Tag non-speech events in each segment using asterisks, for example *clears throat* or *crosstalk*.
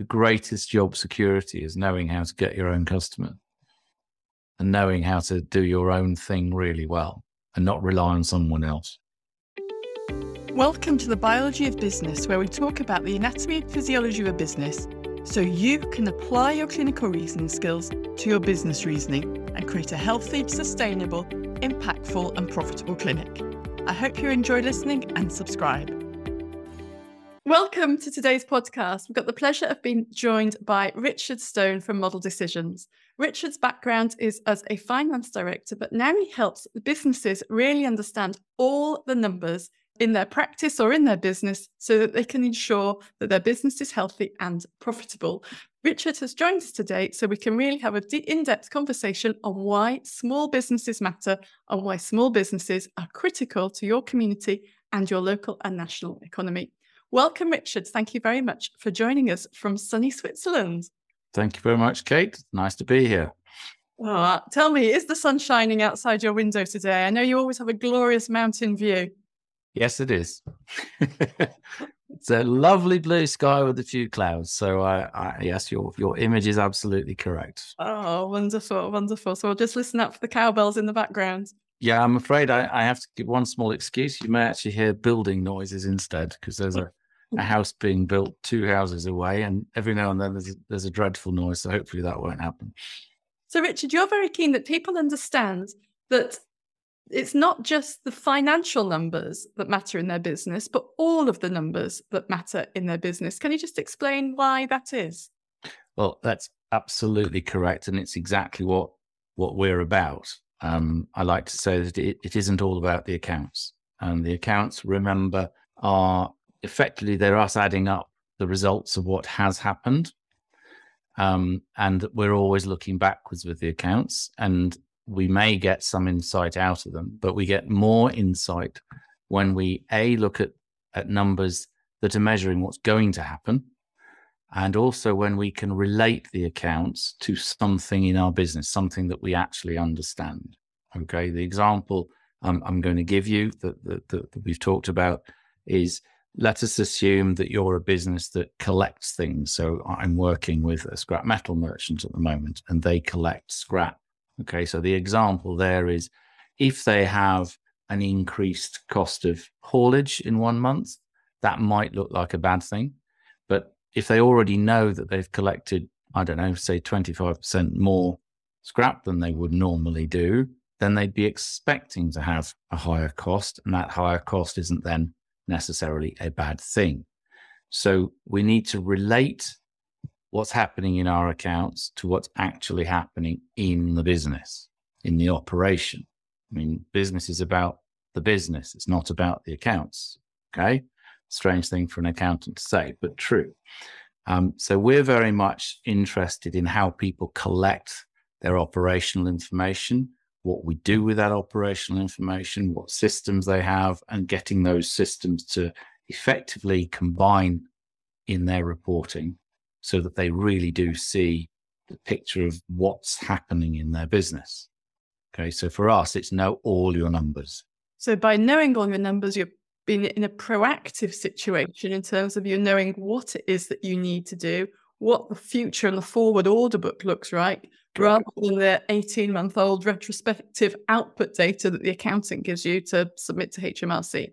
the greatest job security is knowing how to get your own customer and knowing how to do your own thing really well and not rely on someone else. Welcome to the Biology of Business, where we talk about the anatomy and physiology of a business so you can apply your clinical reasoning skills to your business reasoning and create a healthy, sustainable, impactful, and profitable clinic. I hope you enjoy listening and subscribe. Welcome to today's podcast. We've got the pleasure of being joined by Richard Stone from Model Decisions. Richard's background is as a finance director, but now he helps businesses really understand all the numbers in their practice or in their business so that they can ensure that their business is healthy and profitable. Richard has joined us today so we can really have an in depth conversation on why small businesses matter and why small businesses are critical to your community and your local and national economy. Welcome, Richard. Thank you very much for joining us from sunny Switzerland. Thank you very much, Kate. Nice to be here. Oh, tell me, is the sun shining outside your window today? I know you always have a glorious mountain view. Yes, it is. *laughs* it's a lovely blue sky with a few clouds. So, I, I, yes, your your image is absolutely correct. Oh, wonderful, wonderful. So, I'll just listen up for the cowbells in the background. Yeah, I'm afraid I, I have to give one small excuse. You may actually hear building noises instead because there's a, a house being built two houses away, and every now and then there's a, there's a dreadful noise. So, hopefully, that won't happen. So, Richard, you're very keen that people understand that it's not just the financial numbers that matter in their business, but all of the numbers that matter in their business. Can you just explain why that is? Well, that's absolutely correct, and it's exactly what what we're about. Um, I like to say that it, it isn't all about the accounts, and the accounts, remember, are effectively they're us adding up the results of what has happened, um, and we're always looking backwards with the accounts. And we may get some insight out of them, but we get more insight when we a look at at numbers that are measuring what's going to happen, and also when we can relate the accounts to something in our business, something that we actually understand. Okay, the example um, I'm going to give you that, that, that, that we've talked about is let us assume that you're a business that collects things. So I'm working with a scrap metal merchant at the moment, and they collect scrap Okay, so the example there is if they have an increased cost of haulage in one month, that might look like a bad thing. But if they already know that they've collected, I don't know, say 25% more scrap than they would normally do, then they'd be expecting to have a higher cost. And that higher cost isn't then necessarily a bad thing. So we need to relate what's happening in our accounts to what's actually happening in the business, in the operation. I mean, business is about the business, it's not about the accounts. Okay. Strange thing for an accountant to say, but true. Um, so we're very much interested in how people collect their operational information, what we do with that operational information, what systems they have, and getting those systems to effectively combine in their reporting so that they really do see the picture of what's happening in their business. Okay, so for us, it's know all your numbers. So by knowing all your numbers, you're being in a proactive situation in terms of you knowing what it is that you need to do, what the future and the forward order book looks like, rather than the 18 month old retrospective output data that the accountant gives you to submit to HMRC.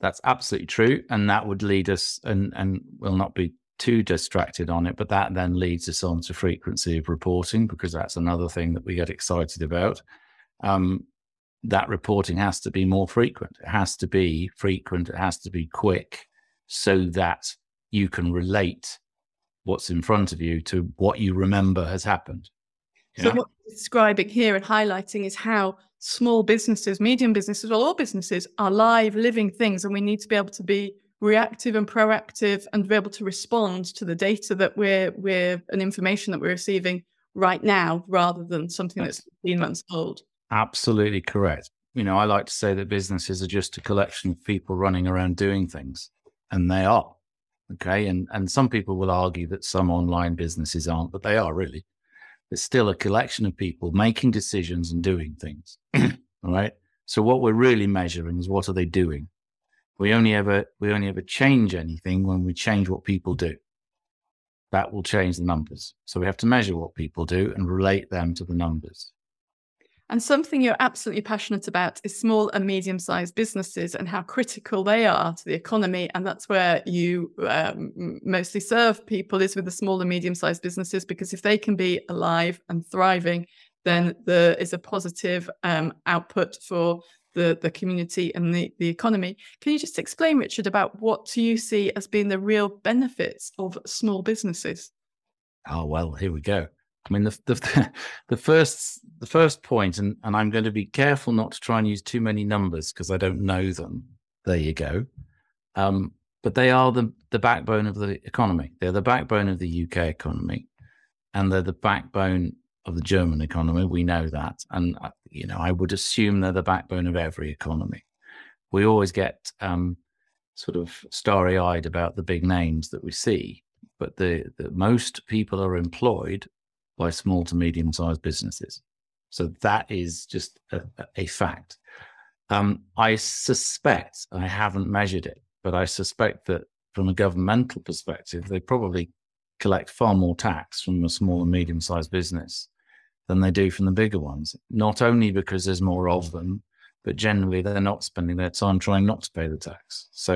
That's absolutely true. And that would lead us, and, and we'll not be too distracted on it, but that then leads us on to frequency of reporting because that's another thing that we get excited about. Um, that reporting has to be more frequent. It has to be frequent. It has to be quick so that you can relate what's in front of you to what you remember has happened. So, what you're describing here and highlighting is how small businesses, medium businesses, well, all businesses are live, living things, and we need to be able to be reactive and proactive and be able to respond to the data that we're we're and information that we're receiving right now rather than something that's 15 months old. Absolutely correct. You know i like to say that businesses are just a collection of people running around doing things and they are okay and and some people will argue that some online businesses aren't but they are really it's still a collection of people making decisions and doing things *clears throat* all right so what we're really measuring is what are they doing we only ever we only ever change anything when we change what people do. that will change the numbers. So we have to measure what people do and relate them to the numbers. And something you're absolutely passionate about is small and medium sized businesses and how critical they are to the economy. And that's where you um, mostly serve people is with the small and medium sized businesses, because if they can be alive and thriving, then there is a positive um, output for the, the community and the, the economy. Can you just explain, Richard, about what do you see as being the real benefits of small businesses? Oh, well, here we go. I mean, the, the, *laughs* the first the first point, and, and I'm going to be careful not to try and use too many numbers because I don't know them. There you go. Um, but they are the the backbone of the economy. They're the backbone of the UK economy, and they're the backbone of the German economy. We know that, and uh, you know, I would assume they're the backbone of every economy. We always get um, sort of starry eyed about the big names that we see, but the, the most people are employed by small to medium sized businesses. So that is just a, a fact. Um, I suspect, I haven't measured it, but I suspect that from a governmental perspective, they probably collect far more tax from a small and medium sized business than they do from the bigger ones. Not only because there's more of them, but generally they're not spending their time trying not to pay the tax. So,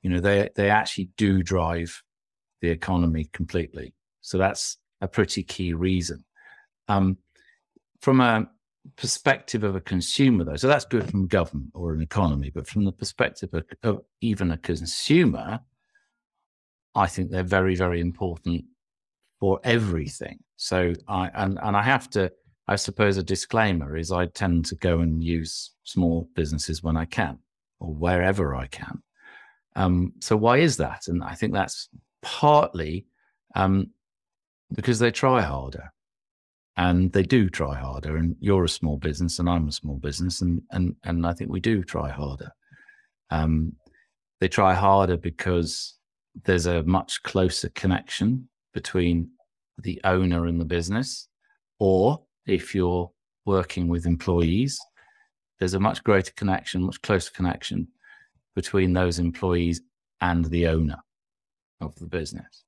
you know, they they actually do drive the economy completely. So that's a pretty key reason. Um, from a perspective of a consumer, though, so that's good from government or an economy, but from the perspective of, of even a consumer, I think they're very, very important for everything. So I and and I have to, I suppose, a disclaimer is I tend to go and use small businesses when I can or wherever I can. Um, so why is that? And I think that's partly um, because they try harder. And they do try harder and you're a small business and i'm a small business and and and i think we do try harder. Um, they try harder because there's a much closer connection between the owner and the business or if you're working with employees there's a much greater connection much closer connection between those employees and the owner of the business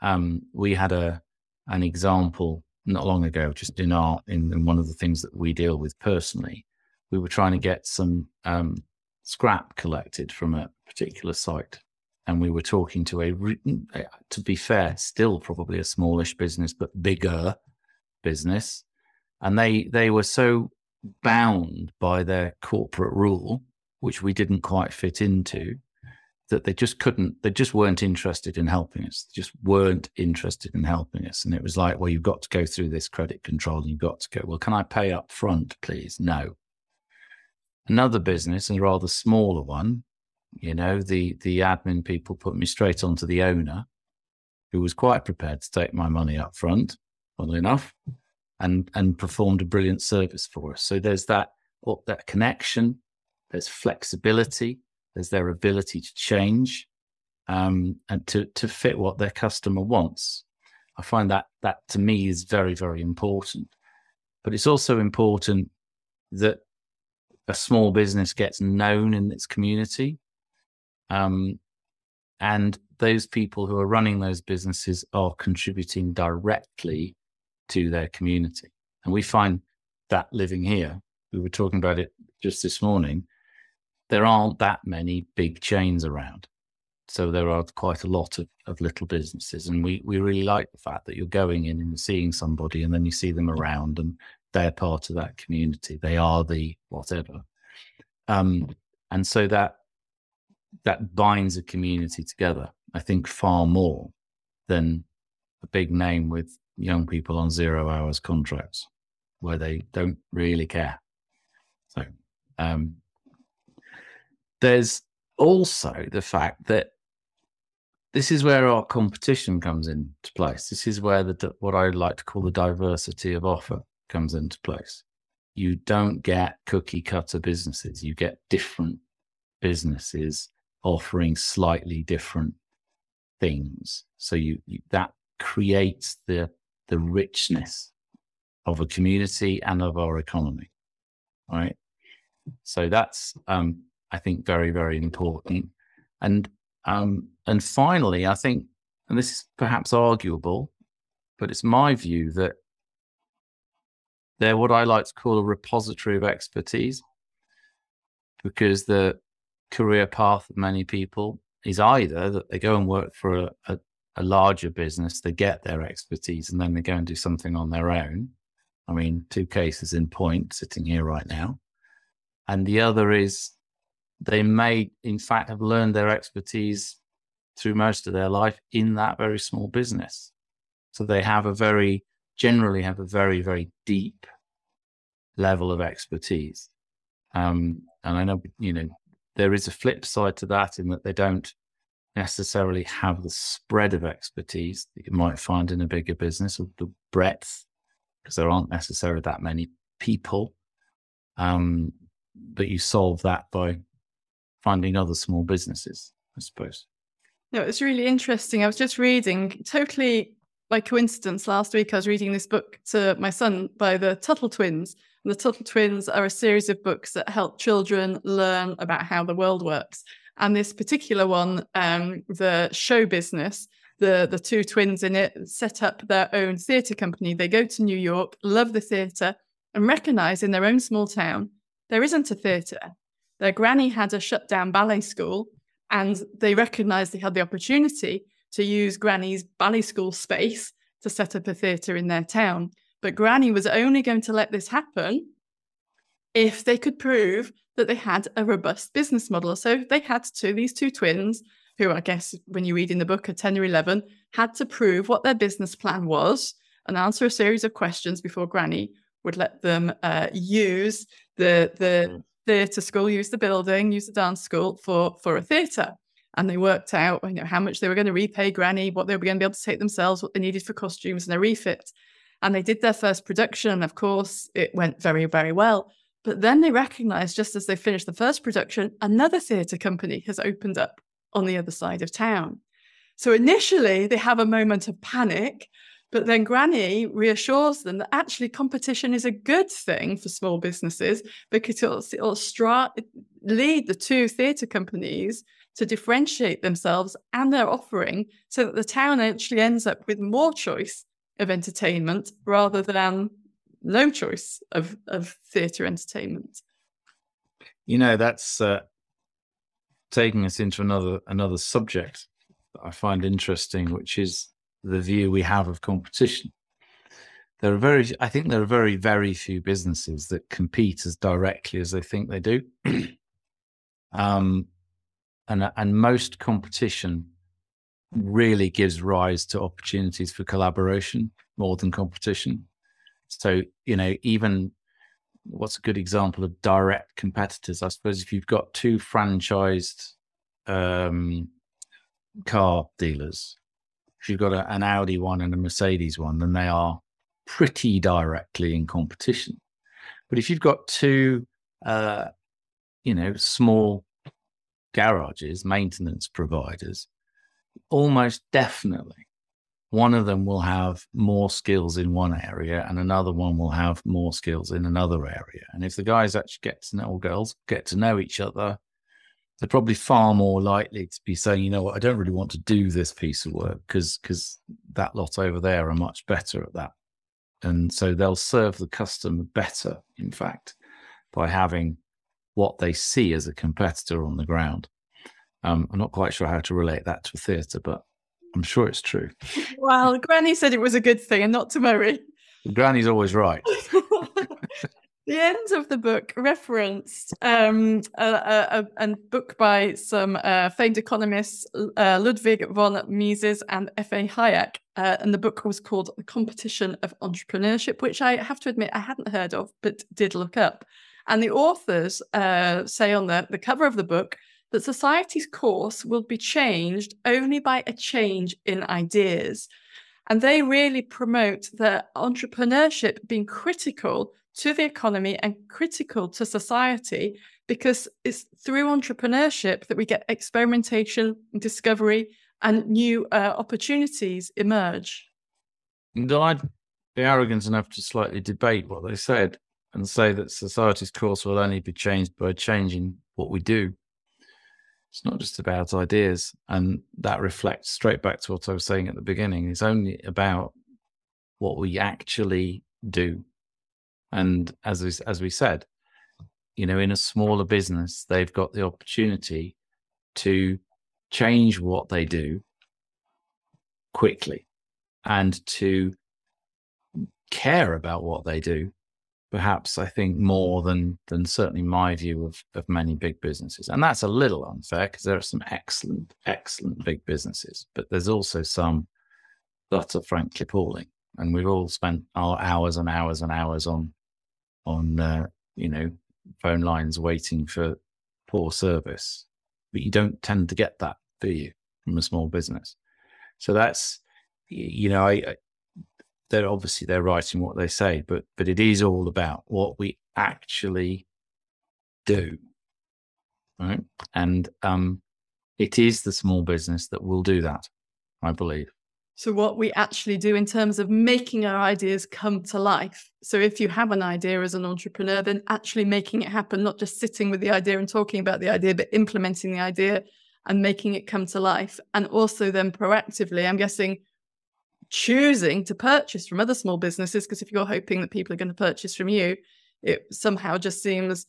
um, we had a an example not long ago, just in our in, in, one of the things that we deal with personally. We were trying to get some um, scrap collected from a particular site, and we were talking to a, uh, to be fair, still probably a smallish business, but bigger business, and they they were so bound by their corporate rule, which we didn't quite fit into, that they just couldn't, they just weren't interested in helping us. They just weren't interested in helping us. And it was like, well, you've got to go through this credit control and you've got to go, well, can I pay up front, please? No. Another business, a rather smaller one, you know, the the admin people put me straight onto the owner, who was quite prepared to take my money up front, funnily enough, and and performed a brilliant service for us. So there's that that connection, there's flexibility, there's their ability to change um, and to to fit what their customer wants. I find that that to me is very very important. But it's also important that a small business gets known in its community, um, and those people who are running those businesses are contributing directly to their community. And we find that living here, we were talking about it just this morning, there aren't that many big chains around. So there are quite a lot of, of little businesses. And we, we really like the fact that you're going in and seeing somebody and then you see them around and they're part of that community. They are the whatever. Um, and so that that binds a community together, I think, far more than a big name with young people on zero hours contracts where they don't really care. So um, there's also the fact that this is where our competition comes into place. This is where the what I like to call the diversity of offer comes into place. You don't get cookie cutter businesses. You get different businesses offering slightly different things. So you, you that creates the the richness of a community and of our economy. Right. So that's um, I think very, very important. And um, and finally, I think and this is perhaps arguable, but it's my view that they're what I like to call a repository of expertise because the career path of many people is either that they go and work for a, a, a, larger business, they get their expertise, and then they go and do something on their own. I mean, two cases in point sitting here right now. And the other is they may, in fact, have learned their expertise through most of their life in that very small business. So they have a very, generally have a very, very deep level of expertise. Um, and I know, you know, there is a flip side to that in that they don't necessarily have the spread of expertise that you might find in a bigger business or the breadth, because there aren't necessarily that many people. Um, but you solve that by finding other small businesses, I suppose. No, it's really interesting. I was just reading, totally by coincidence, last week I was reading this book to my son by the Tuttle twins. And the Tuttle twins are a series of books that help children learn about how the world works. And this particular one, um, the show business, the, the two twins in it set up their own theatre company. They go to New York, love the theatre, and recognize in their own small town there isn't a theatre. Their granny had a shut down ballet school, and they recognized they had the opportunity to use Granny's ballet school space to set up a theatre in their town. But Granny was only going to let this happen if they could prove that they had a robust business model. So they had to, these two twins, who I guess when you read in the book are 10 or 11, had to prove what their business plan was and answer a series of questions before Granny would let them uh, use the, the mm theatre school, use the building, use the dance school for for a theatre. And they worked out you know, how much they were going to repay Granny, what they were going to be able to take themselves, what they needed for costumes and a refit. And they did their first production. Of course, it went very, very well. But then they recognized, just as they finished the first production, another theatre company has opened up on the other side of town. So initially, they have a moment of panic but then Granny reassures them that actually competition is a good thing for small businesses because it'll, it'll stra- lead the two theatre companies to differentiate themselves and their offering so that the town actually ends up with more choice of entertainment rather than no choice of, of theatre entertainment. You know, that's uh, taking us into another another subject that I find interesting, which is the view we have of competition. There are very, I think there are very, very few businesses that compete as directly as they think they do. *clears throat* um, and, and most competition really gives rise to opportunities for collaboration more than competition. So, you know, even what's a good example of direct competitors? I suppose if you've got two franchised um, car dealers you've got a, an Audi one and a Mercedes one, then they are pretty directly in competition. But if you've got two, uh, you know, small garages, maintenance providers, almost definitely one of them will have more skills in one area and another one will have more skills in another area. And if the guys actually get to know, or girls get to know each other, they're probably far more likely to be saying, you know what, I don't really want to do this piece of work because because that lot over there are much better at that. And so they'll serve the customer better, in fact, by having what they see as a competitor on the ground. Um, I'm not quite sure how to relate that to theatre, but I'm sure it's true. Well, Granny said it was a good thing and not to worry. Granny's always right. *laughs* the end of the book referenced um, a, a, a, book by some uh, famed economists, uh, Ludwig von Mises and F.A. Hayek. Uh, and the book was called The Competition of Entrepreneurship, which I have to admit I hadn't heard of, but did look up. And the authors uh, say on the, the cover of the book that society's course will be changed only by a change in ideas. And they really promote the entrepreneurship being critical to the economy and critical to society because it's through entrepreneurship that we get experimentation, discovery, and new uh, opportunities emerge. And I'd be arrogant enough to slightly debate what they said and say that society's course will only be changed by changing what we do. It's not just about ideas. And that reflects straight back to what I was saying at the beginning. It's only about what we actually do. And as we, as we said, you know, in a smaller business, they've got the opportunity to change what they do quickly and to care about what they do perhaps I think more than than certainly my view of of many big businesses, and that's a little unfair because there are some excellent excellent big businesses, but there's also some that are frankly appalling, and we've all spent our hours and hours and hours on on uh, you know phone lines waiting for poor service, but you don't tend to get that, do you, from a small business? So that's you know I they're obviously they're writing what they say, but but it is all about what we actually do, right? And um, it is the small business that will do that, I believe. So, what we actually do in terms of making our ideas come to life. So, if you have an idea as an entrepreneur, then actually making it happen, not just sitting with the idea and talking about the idea, but implementing the idea and making it come to life. And also, then proactively, I'm guessing choosing to purchase from other small businesses because if you're hoping that people are going to purchase from you it somehow just seems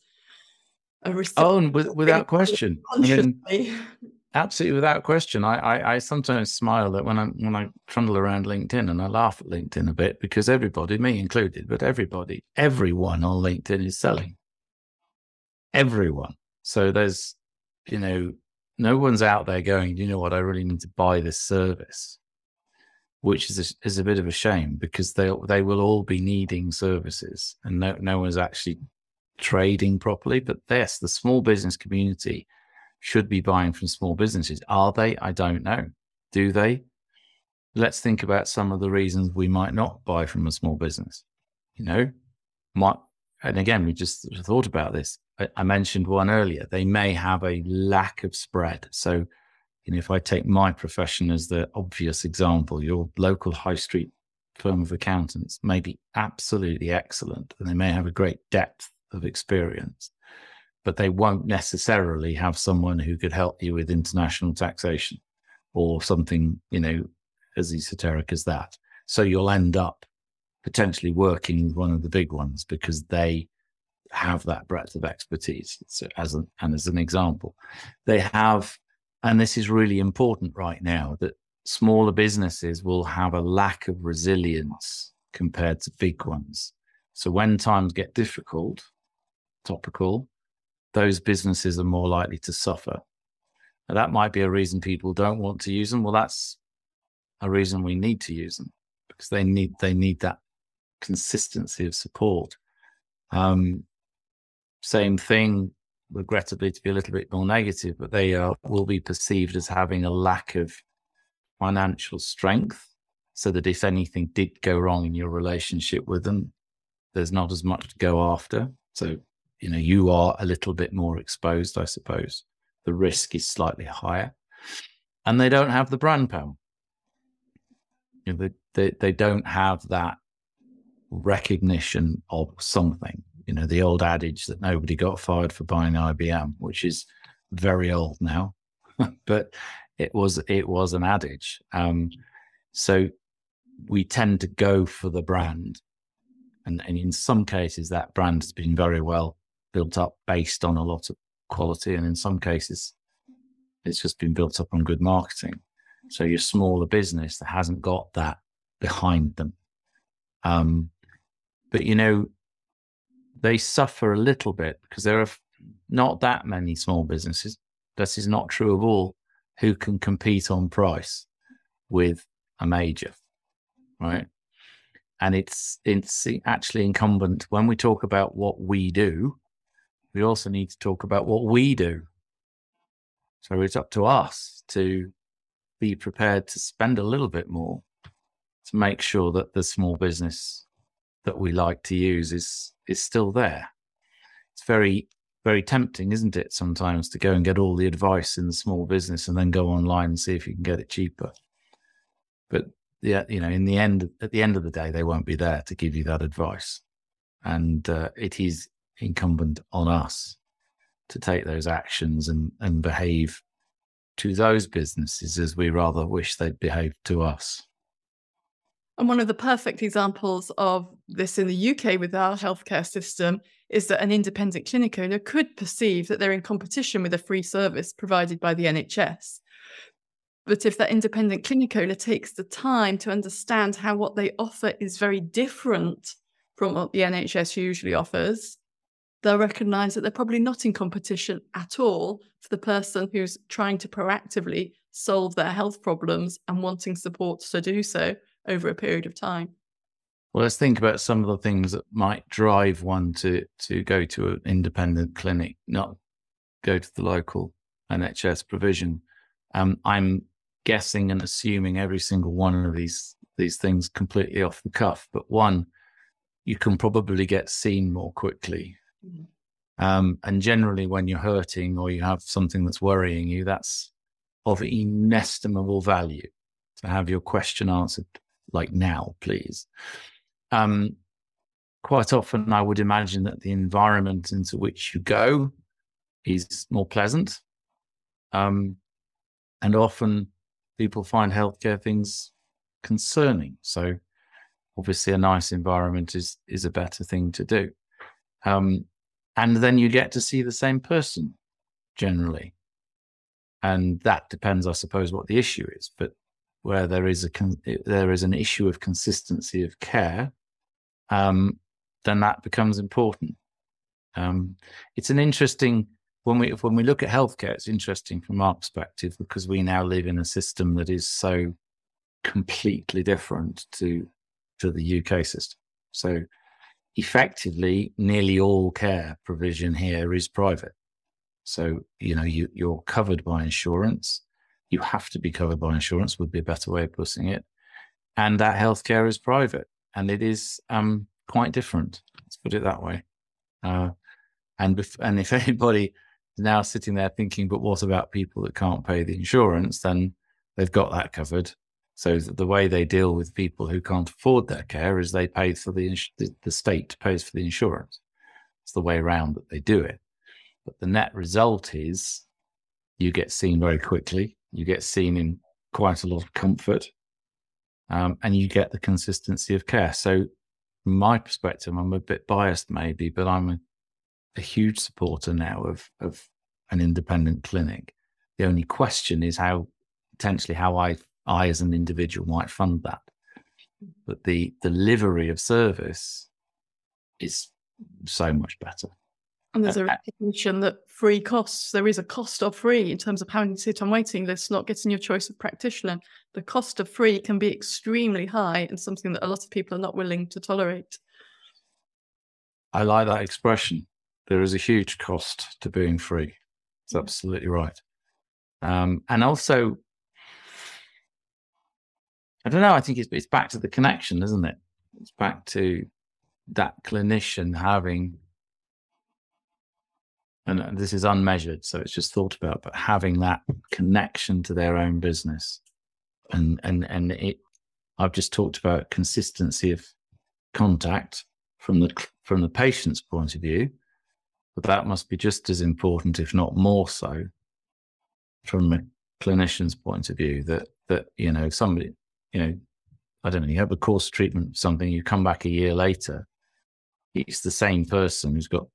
a oh with, without question I mean, *laughs* absolutely without question. I, I, I sometimes smile that when i when i trundle around linkedin and i laugh at linkedin a bit because everybody me included but everybody everyone on linkedin is selling. Everyone. So there's you know no one's out there going you know what? I really need to buy this service which is a, is a bit of a shame because they they will all be needing services and no no one's actually trading properly. But yes, the small business community should be buying from small businesses. Are they? I don't know. Do they? Let's think about some of the reasons we might not buy from a small business. You know, might and again we just thought about this. I, I mentioned one earlier. They may have a lack of spread, so you know, if I take my profession as the obvious example, your local high street firm of accountants may be absolutely excellent and they may have a great depth of experience, but they won't necessarily have someone who could help you with international taxation or something, you know, as esoteric as that. So you'll end up potentially working with one of the big ones because they have that breadth of expertise. So as an, and as an example, they have and this is really important right now that smaller businesses will have a lack of resilience compared to big ones. So when times get difficult, topical, those businesses are more likely to suffer. Now, that might be a reason people don't want to use them. Well, that's a reason we need to use them because they need they need that consistency of support. Um, same thing regrettably to be a little bit more negative, but they are, will be perceived as having a lack of financial strength. So that if anything did go wrong in your relationship with them, there's not as much to go after. So, you know, you are a little bit more exposed, I suppose. The risk is slightly higher. And they don't have the brand power. You know, they, they, they don't have that recognition of something you know, the old adage that nobody got fired for buying IBM, which is very old now, *laughs* but it was it was an adage. Um, so we tend to go for the brand, and, and in some cases that brand has been very well built up based on a lot of quality, and in some cases it's just been built up on good marketing. So your smaller business that hasn't got that behind them. Um, but you know, they suffer a little bit because there are not that many small businesses. This is not true of all who can compete on price with a major, right? And it's it's actually incumbent when we talk about what we do, we also need to talk about what we do. So it's up to us to be prepared to spend a little bit more to make sure that the small business that we like to use is is still there. It's very very tempting, isn't it? Sometimes to go and get all the advice in the small business and then go online and see if you can get it cheaper. But yeah, you know, in the end, at the end of the day, they won't be there to give you that advice, and uh, it is incumbent on us to take those actions and and behave to those businesses as we rather wish they'd behaved to us. And one of the perfect examples of this in the UK with our healthcare system is that an independent clinic owner could perceive that they're in competition with a free service provided by the NHS. But if that independent clinic owner takes the time to understand how what they offer is very different from what the NHS usually offers, they'll recognize that they're probably not in competition at all for the person who's trying to proactively solve their health problems and wanting support to do so over a period of time. Well, let's think about some of the things that might drive one to to go to an independent clinic, not go to the local NHS provision. Um, I'm guessing and assuming every single one of these these things completely off the cuff, but one, you can probably get seen more quickly. Mm-hmm. Um, and generally, when you're hurting or you have something that's worrying you, that's of inestimable value to have your question answered like now, please. Um, quite often, I would imagine that the environment into which you go is more pleasant. Um, and often people find healthcare things concerning. So, obviously, a nice environment is is a better thing to do. Um, and then you get to see the same person generally, and that depends, I suppose, what the issue is. But where there is a con- there is an issue of consistency of care, um, then that becomes important. Um, it's an interesting when we when we look at healthcare, it's interesting from our perspective because we now live in a system that is so completely different to to the UK system. So effectively, nearly all care provision here is private. So you know you you're covered by insurance. You have to be covered by insurance would be a better way of putting it. And that healthcare is private and it is um, quite different. Let's put it that way. Uh, and bef- and if *laughs* anybody is now sitting there thinking but what about people that can't pay the insurance? then they've got that covered so the way they deal with people who can't afford their care is they pay for the the, the state pays for the insurance it's the way around that they do it but the net result is you get seen very quickly you get seen in quite a lot of comfort, um, and you get the consistency of care. So, from my perspective, I'm a bit biased maybe, but I'm a, a huge supporter now of of an independent clinic. The only question is how potentially how I I as an individual might fund that. But the delivery of service is so much better. And there's uh, a uh, recognition that free costs, there is a cost of free in terms of having to sit on waiting lists, not getting your choice of practitioner. The cost of free can be extremely high and something that a lot of people are not willing to tolerate. I like that expression. There is a huge cost to being free. It's mm. absolutely right. Um, and also, I don't know, I think it's, it's back to the connection, isn't it? It's back to that clinician having and this is unmeasured, so it's just thought about, but having that connection to their own business, and and and it, I've just talked about consistency of contact from the from the patient's point of view, but that must be just as important, if not more so, from a clinician's point of view. That that you know somebody, you know, I don't know, you have a course treatment, something, you come back a year later, it's the same person who's got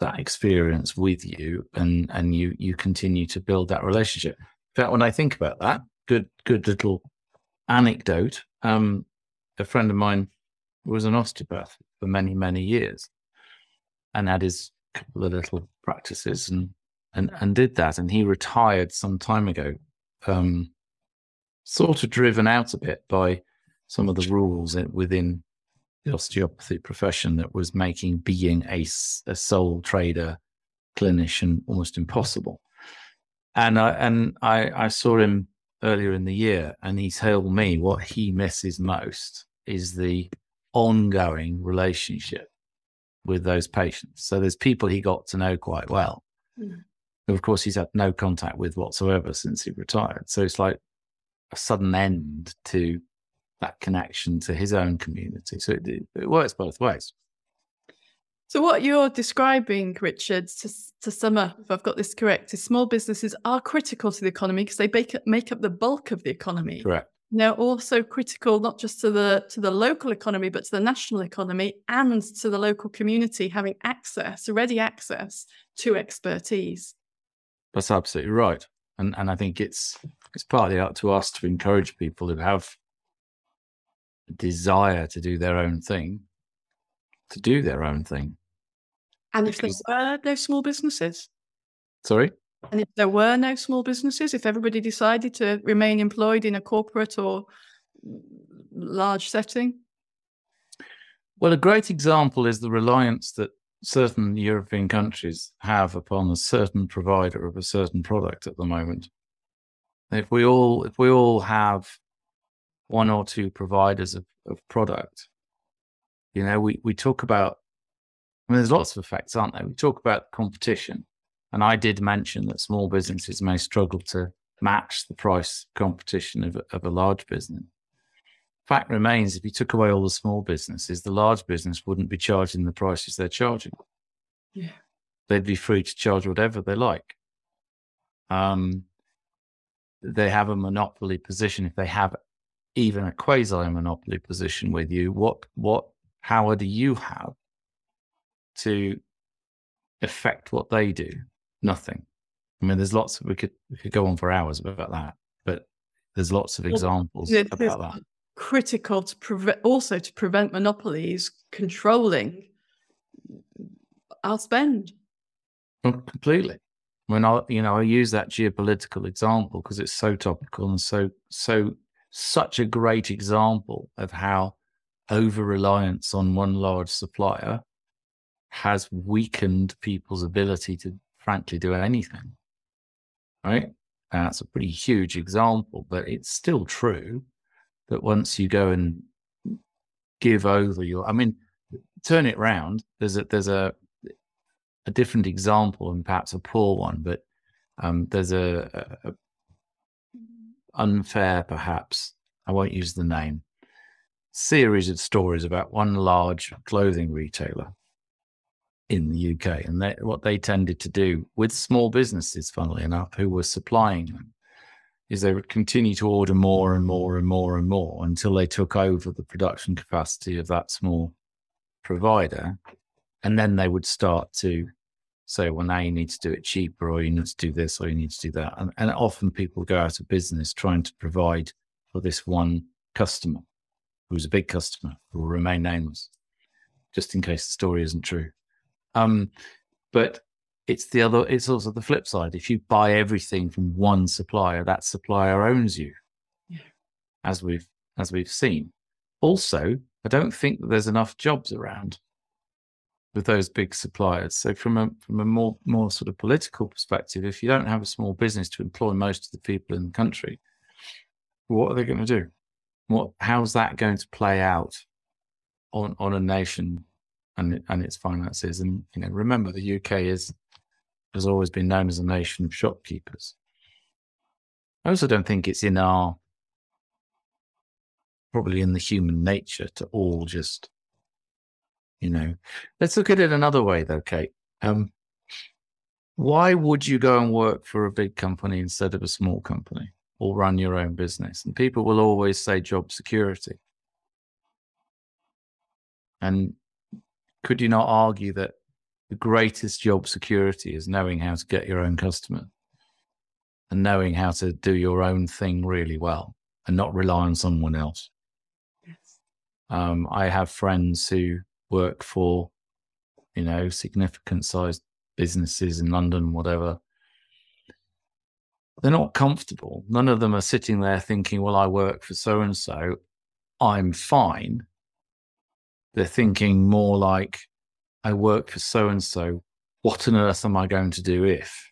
that experience with you and and you you continue to build that relationship. In fact when i think about that good good little anecdote um a friend of mine was an osteopath for many many years and had his couple of little practices and and and did that and he retired some time ago um sort of driven out a bit by some of the rules within the osteopathy profession that was making being a, a sole trader clinician almost impossible. And I and I, I saw him earlier in the year, and he told me what he misses most is the ongoing relationship with those patients. So there's people he got to know quite well. Mm. Of course, he's had no contact with whatsoever since he retired. So it's like a sudden end to that connection to his own community. So it, it works both ways. So, what you're describing, Richard, to, to sum up, if I've got this correct, is small businesses are critical to the economy because they make up, make up the bulk of the economy. Correct. They're also critical not just to the to the local economy, but to the national economy and to the local community having access, ready access to expertise. That's absolutely right, and and I think it's it's partly up to us to encourage people who have a desire to do their own thing to do their own thing. And if there were no small businesses? Sorry? And if there were no small businesses, if everybody decided to remain employed in a corporate or large setting? Well, a great example is the reliance that certain European countries have upon a certain provider of a certain product at the moment. If we all if we all have one or two providers of, of product, you know, we, we talk about, I mean, there's lots of effects, aren't there? We talk about competition. And I did mention that small businesses may struggle to match the price competition of, of a large business. Fact remains, if you took away all the small businesses, the large business wouldn't be charging the prices they're charging. Yeah. They'd be free to charge whatever they like. Um, they have a monopoly position. If they have even a quasi monopoly position with you, what what power do you have to affect what they do? Nothing. I mean, there's lots. Of, we could we could go on for hours about that, but there's lots of examples well, about that. Critical to prevent, also to prevent monopolies controlling our spend. Well, completely. When I, you know, I use that geopolitical example because it's so topical and so so such a great example of how over reliance on one large supplier has weakened people's ability to frankly do anything. Right? That's a pretty huge example, but it's still true that once you go and give over your, I mean, turn it round. There's a there's a a different example and perhaps a poor one, but um, there's a, a, unfair, perhaps. I won't use the name, series of stories about one large clothing retailer in the UK. And they, what they tended to do with small businesses, funnily enough, who were supplying them, is they would continue to order more and more and more and more until they took over the production capacity of that small provider. And then they would start to say, well, now you need to do it cheaper, or you need to do this, or you need to do that. And, and often people go out of business trying to provide for this one customer who's a big customer who will remain nameless, just in case the story isn't true. Um, but it's the other. It's also the flip side. If you buy everything from one supplier, that supplier owns you, yeah. as we've as we've seen. Also, I don't think that there's enough jobs around with those big suppliers. So from a from a more more sort of political perspective, if you don't have a small business to employ most of the people in the country, what are they going to do? what how's that going to play out on on a nation and and its finances? And you know, remember the UK is has always been known as a nation of shopkeepers. I also don't think it's in our probably in the human nature to all just you know let's look at it another way though kate um, why would you go and work for a big company instead of a small company or run your own business. And people will always say job security. And could you not argue that the greatest job security is knowing how to get your own customer and knowing how to do your own thing really well and not rely on someone else? Yes. Um, I have friends who work for, you know, significant sized businesses in London, whatever, they're not comfortable. None of them are sitting there thinking, well, I work for so and so, I'm fine. They're thinking more like, I work for so and so, what on earth am I going to do if?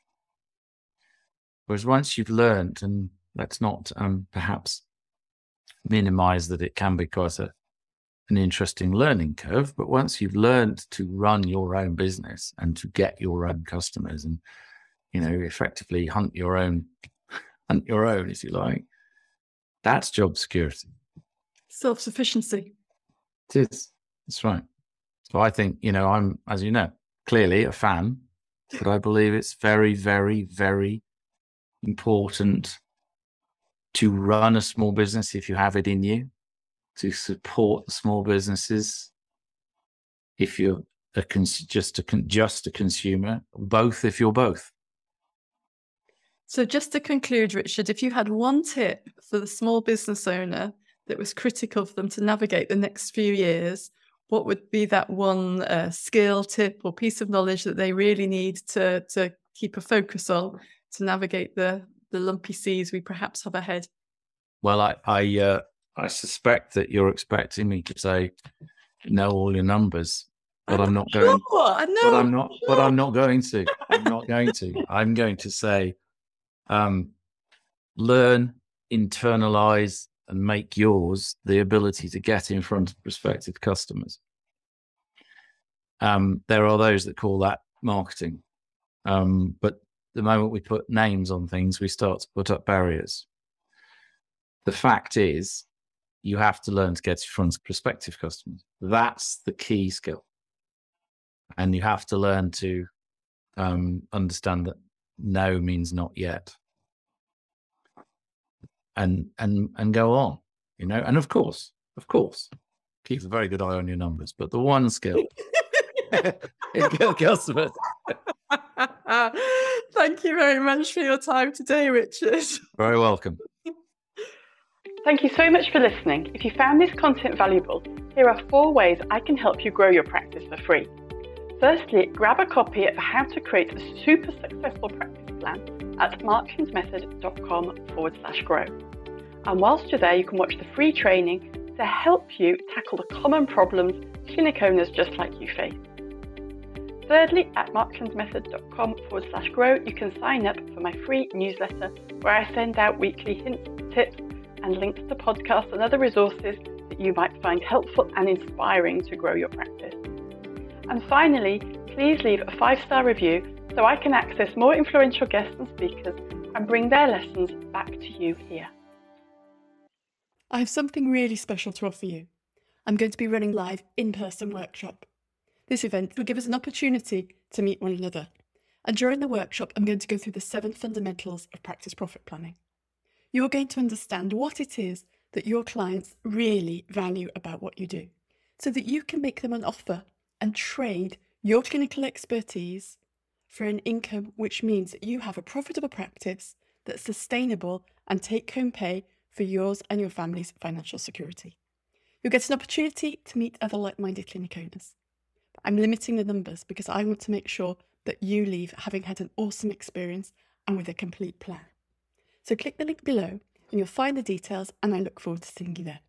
Whereas once you've learned, and let's not um, perhaps minimize that it can be quite a, an interesting learning curve, but once you've learned to run your own business and to get your own customers and you know, effectively hunt your own, *laughs* hunt your own, if you like. That's job security. Self sufficiency. It is. That's right. So I think, you know, I'm, as you know, clearly a fan, but I believe it's very, very, very important to run a small business if you have it in you, to support small businesses if you're a cons- just a con- just a consumer, both if you're both. So, just to conclude, Richard, if you had one tip for the small business owner that was critical for them to navigate the next few years, what would be that one uh, skill, tip, or piece of knowledge that they really need to to keep a focus on to navigate the the lumpy seas we perhaps have ahead? Well, I I, uh, I suspect that you're expecting me to say know all your numbers, but I'm not going. Sure, I know, but I'm not. But I'm not going to. I'm not going to. I'm going to say, um, learn, internalize, and make yours the ability to get in front of prospective customers. Um, there are those that call that marketing, um, but the moment we put names on things, we start to put up barriers. The fact is, you have to learn to get in front of prospective customers. That's the key skill, and you have to learn to um, understand that no means not yet. And and and go on you know? And of course of course keep a very good eye on your numbers but the one skill *laughs* *laughs* customers. Thank you very much for your time today richard. Very welcome Thank you so much for listening. If you found this content valuable, here are four ways I can help you grow your practice for free. Firstly, grab a copy of How to Create a Super Successful Practice Plan at markshansmethod.com forward slash grow. And whilst you're there, you can watch the free training to help you tackle the common problems clinic owners just like you face. Thirdly, at markshansmethod.com forward slash grow, you can sign up for my free newsletter where I send out weekly hints, tips, and links to podcasts and other resources that you might find helpful and inspiring to grow your practice. And finally, please leave a five star review so I can access more influential guests and speakers and bring their lessons back to you here. I have something really special to offer you. I'm going to be running live in person workshop. This event will give us an opportunity to meet one another. And during the workshop, I'm going to go through the seven fundamentals of practice profit planning you're going to understand what it is that your clients really value about what you do so that you can make them an offer and trade your clinical expertise for an income which means that you have a profitable practice that's sustainable and take home pay for yours and your family's financial security. You'll get an opportunity to meet other like minded clinic owners. I'm limiting the numbers because I want to make sure that you leave having had an awesome experience and with a complete plan. So click the link below and you'll find the details, and I look forward to seeing you there.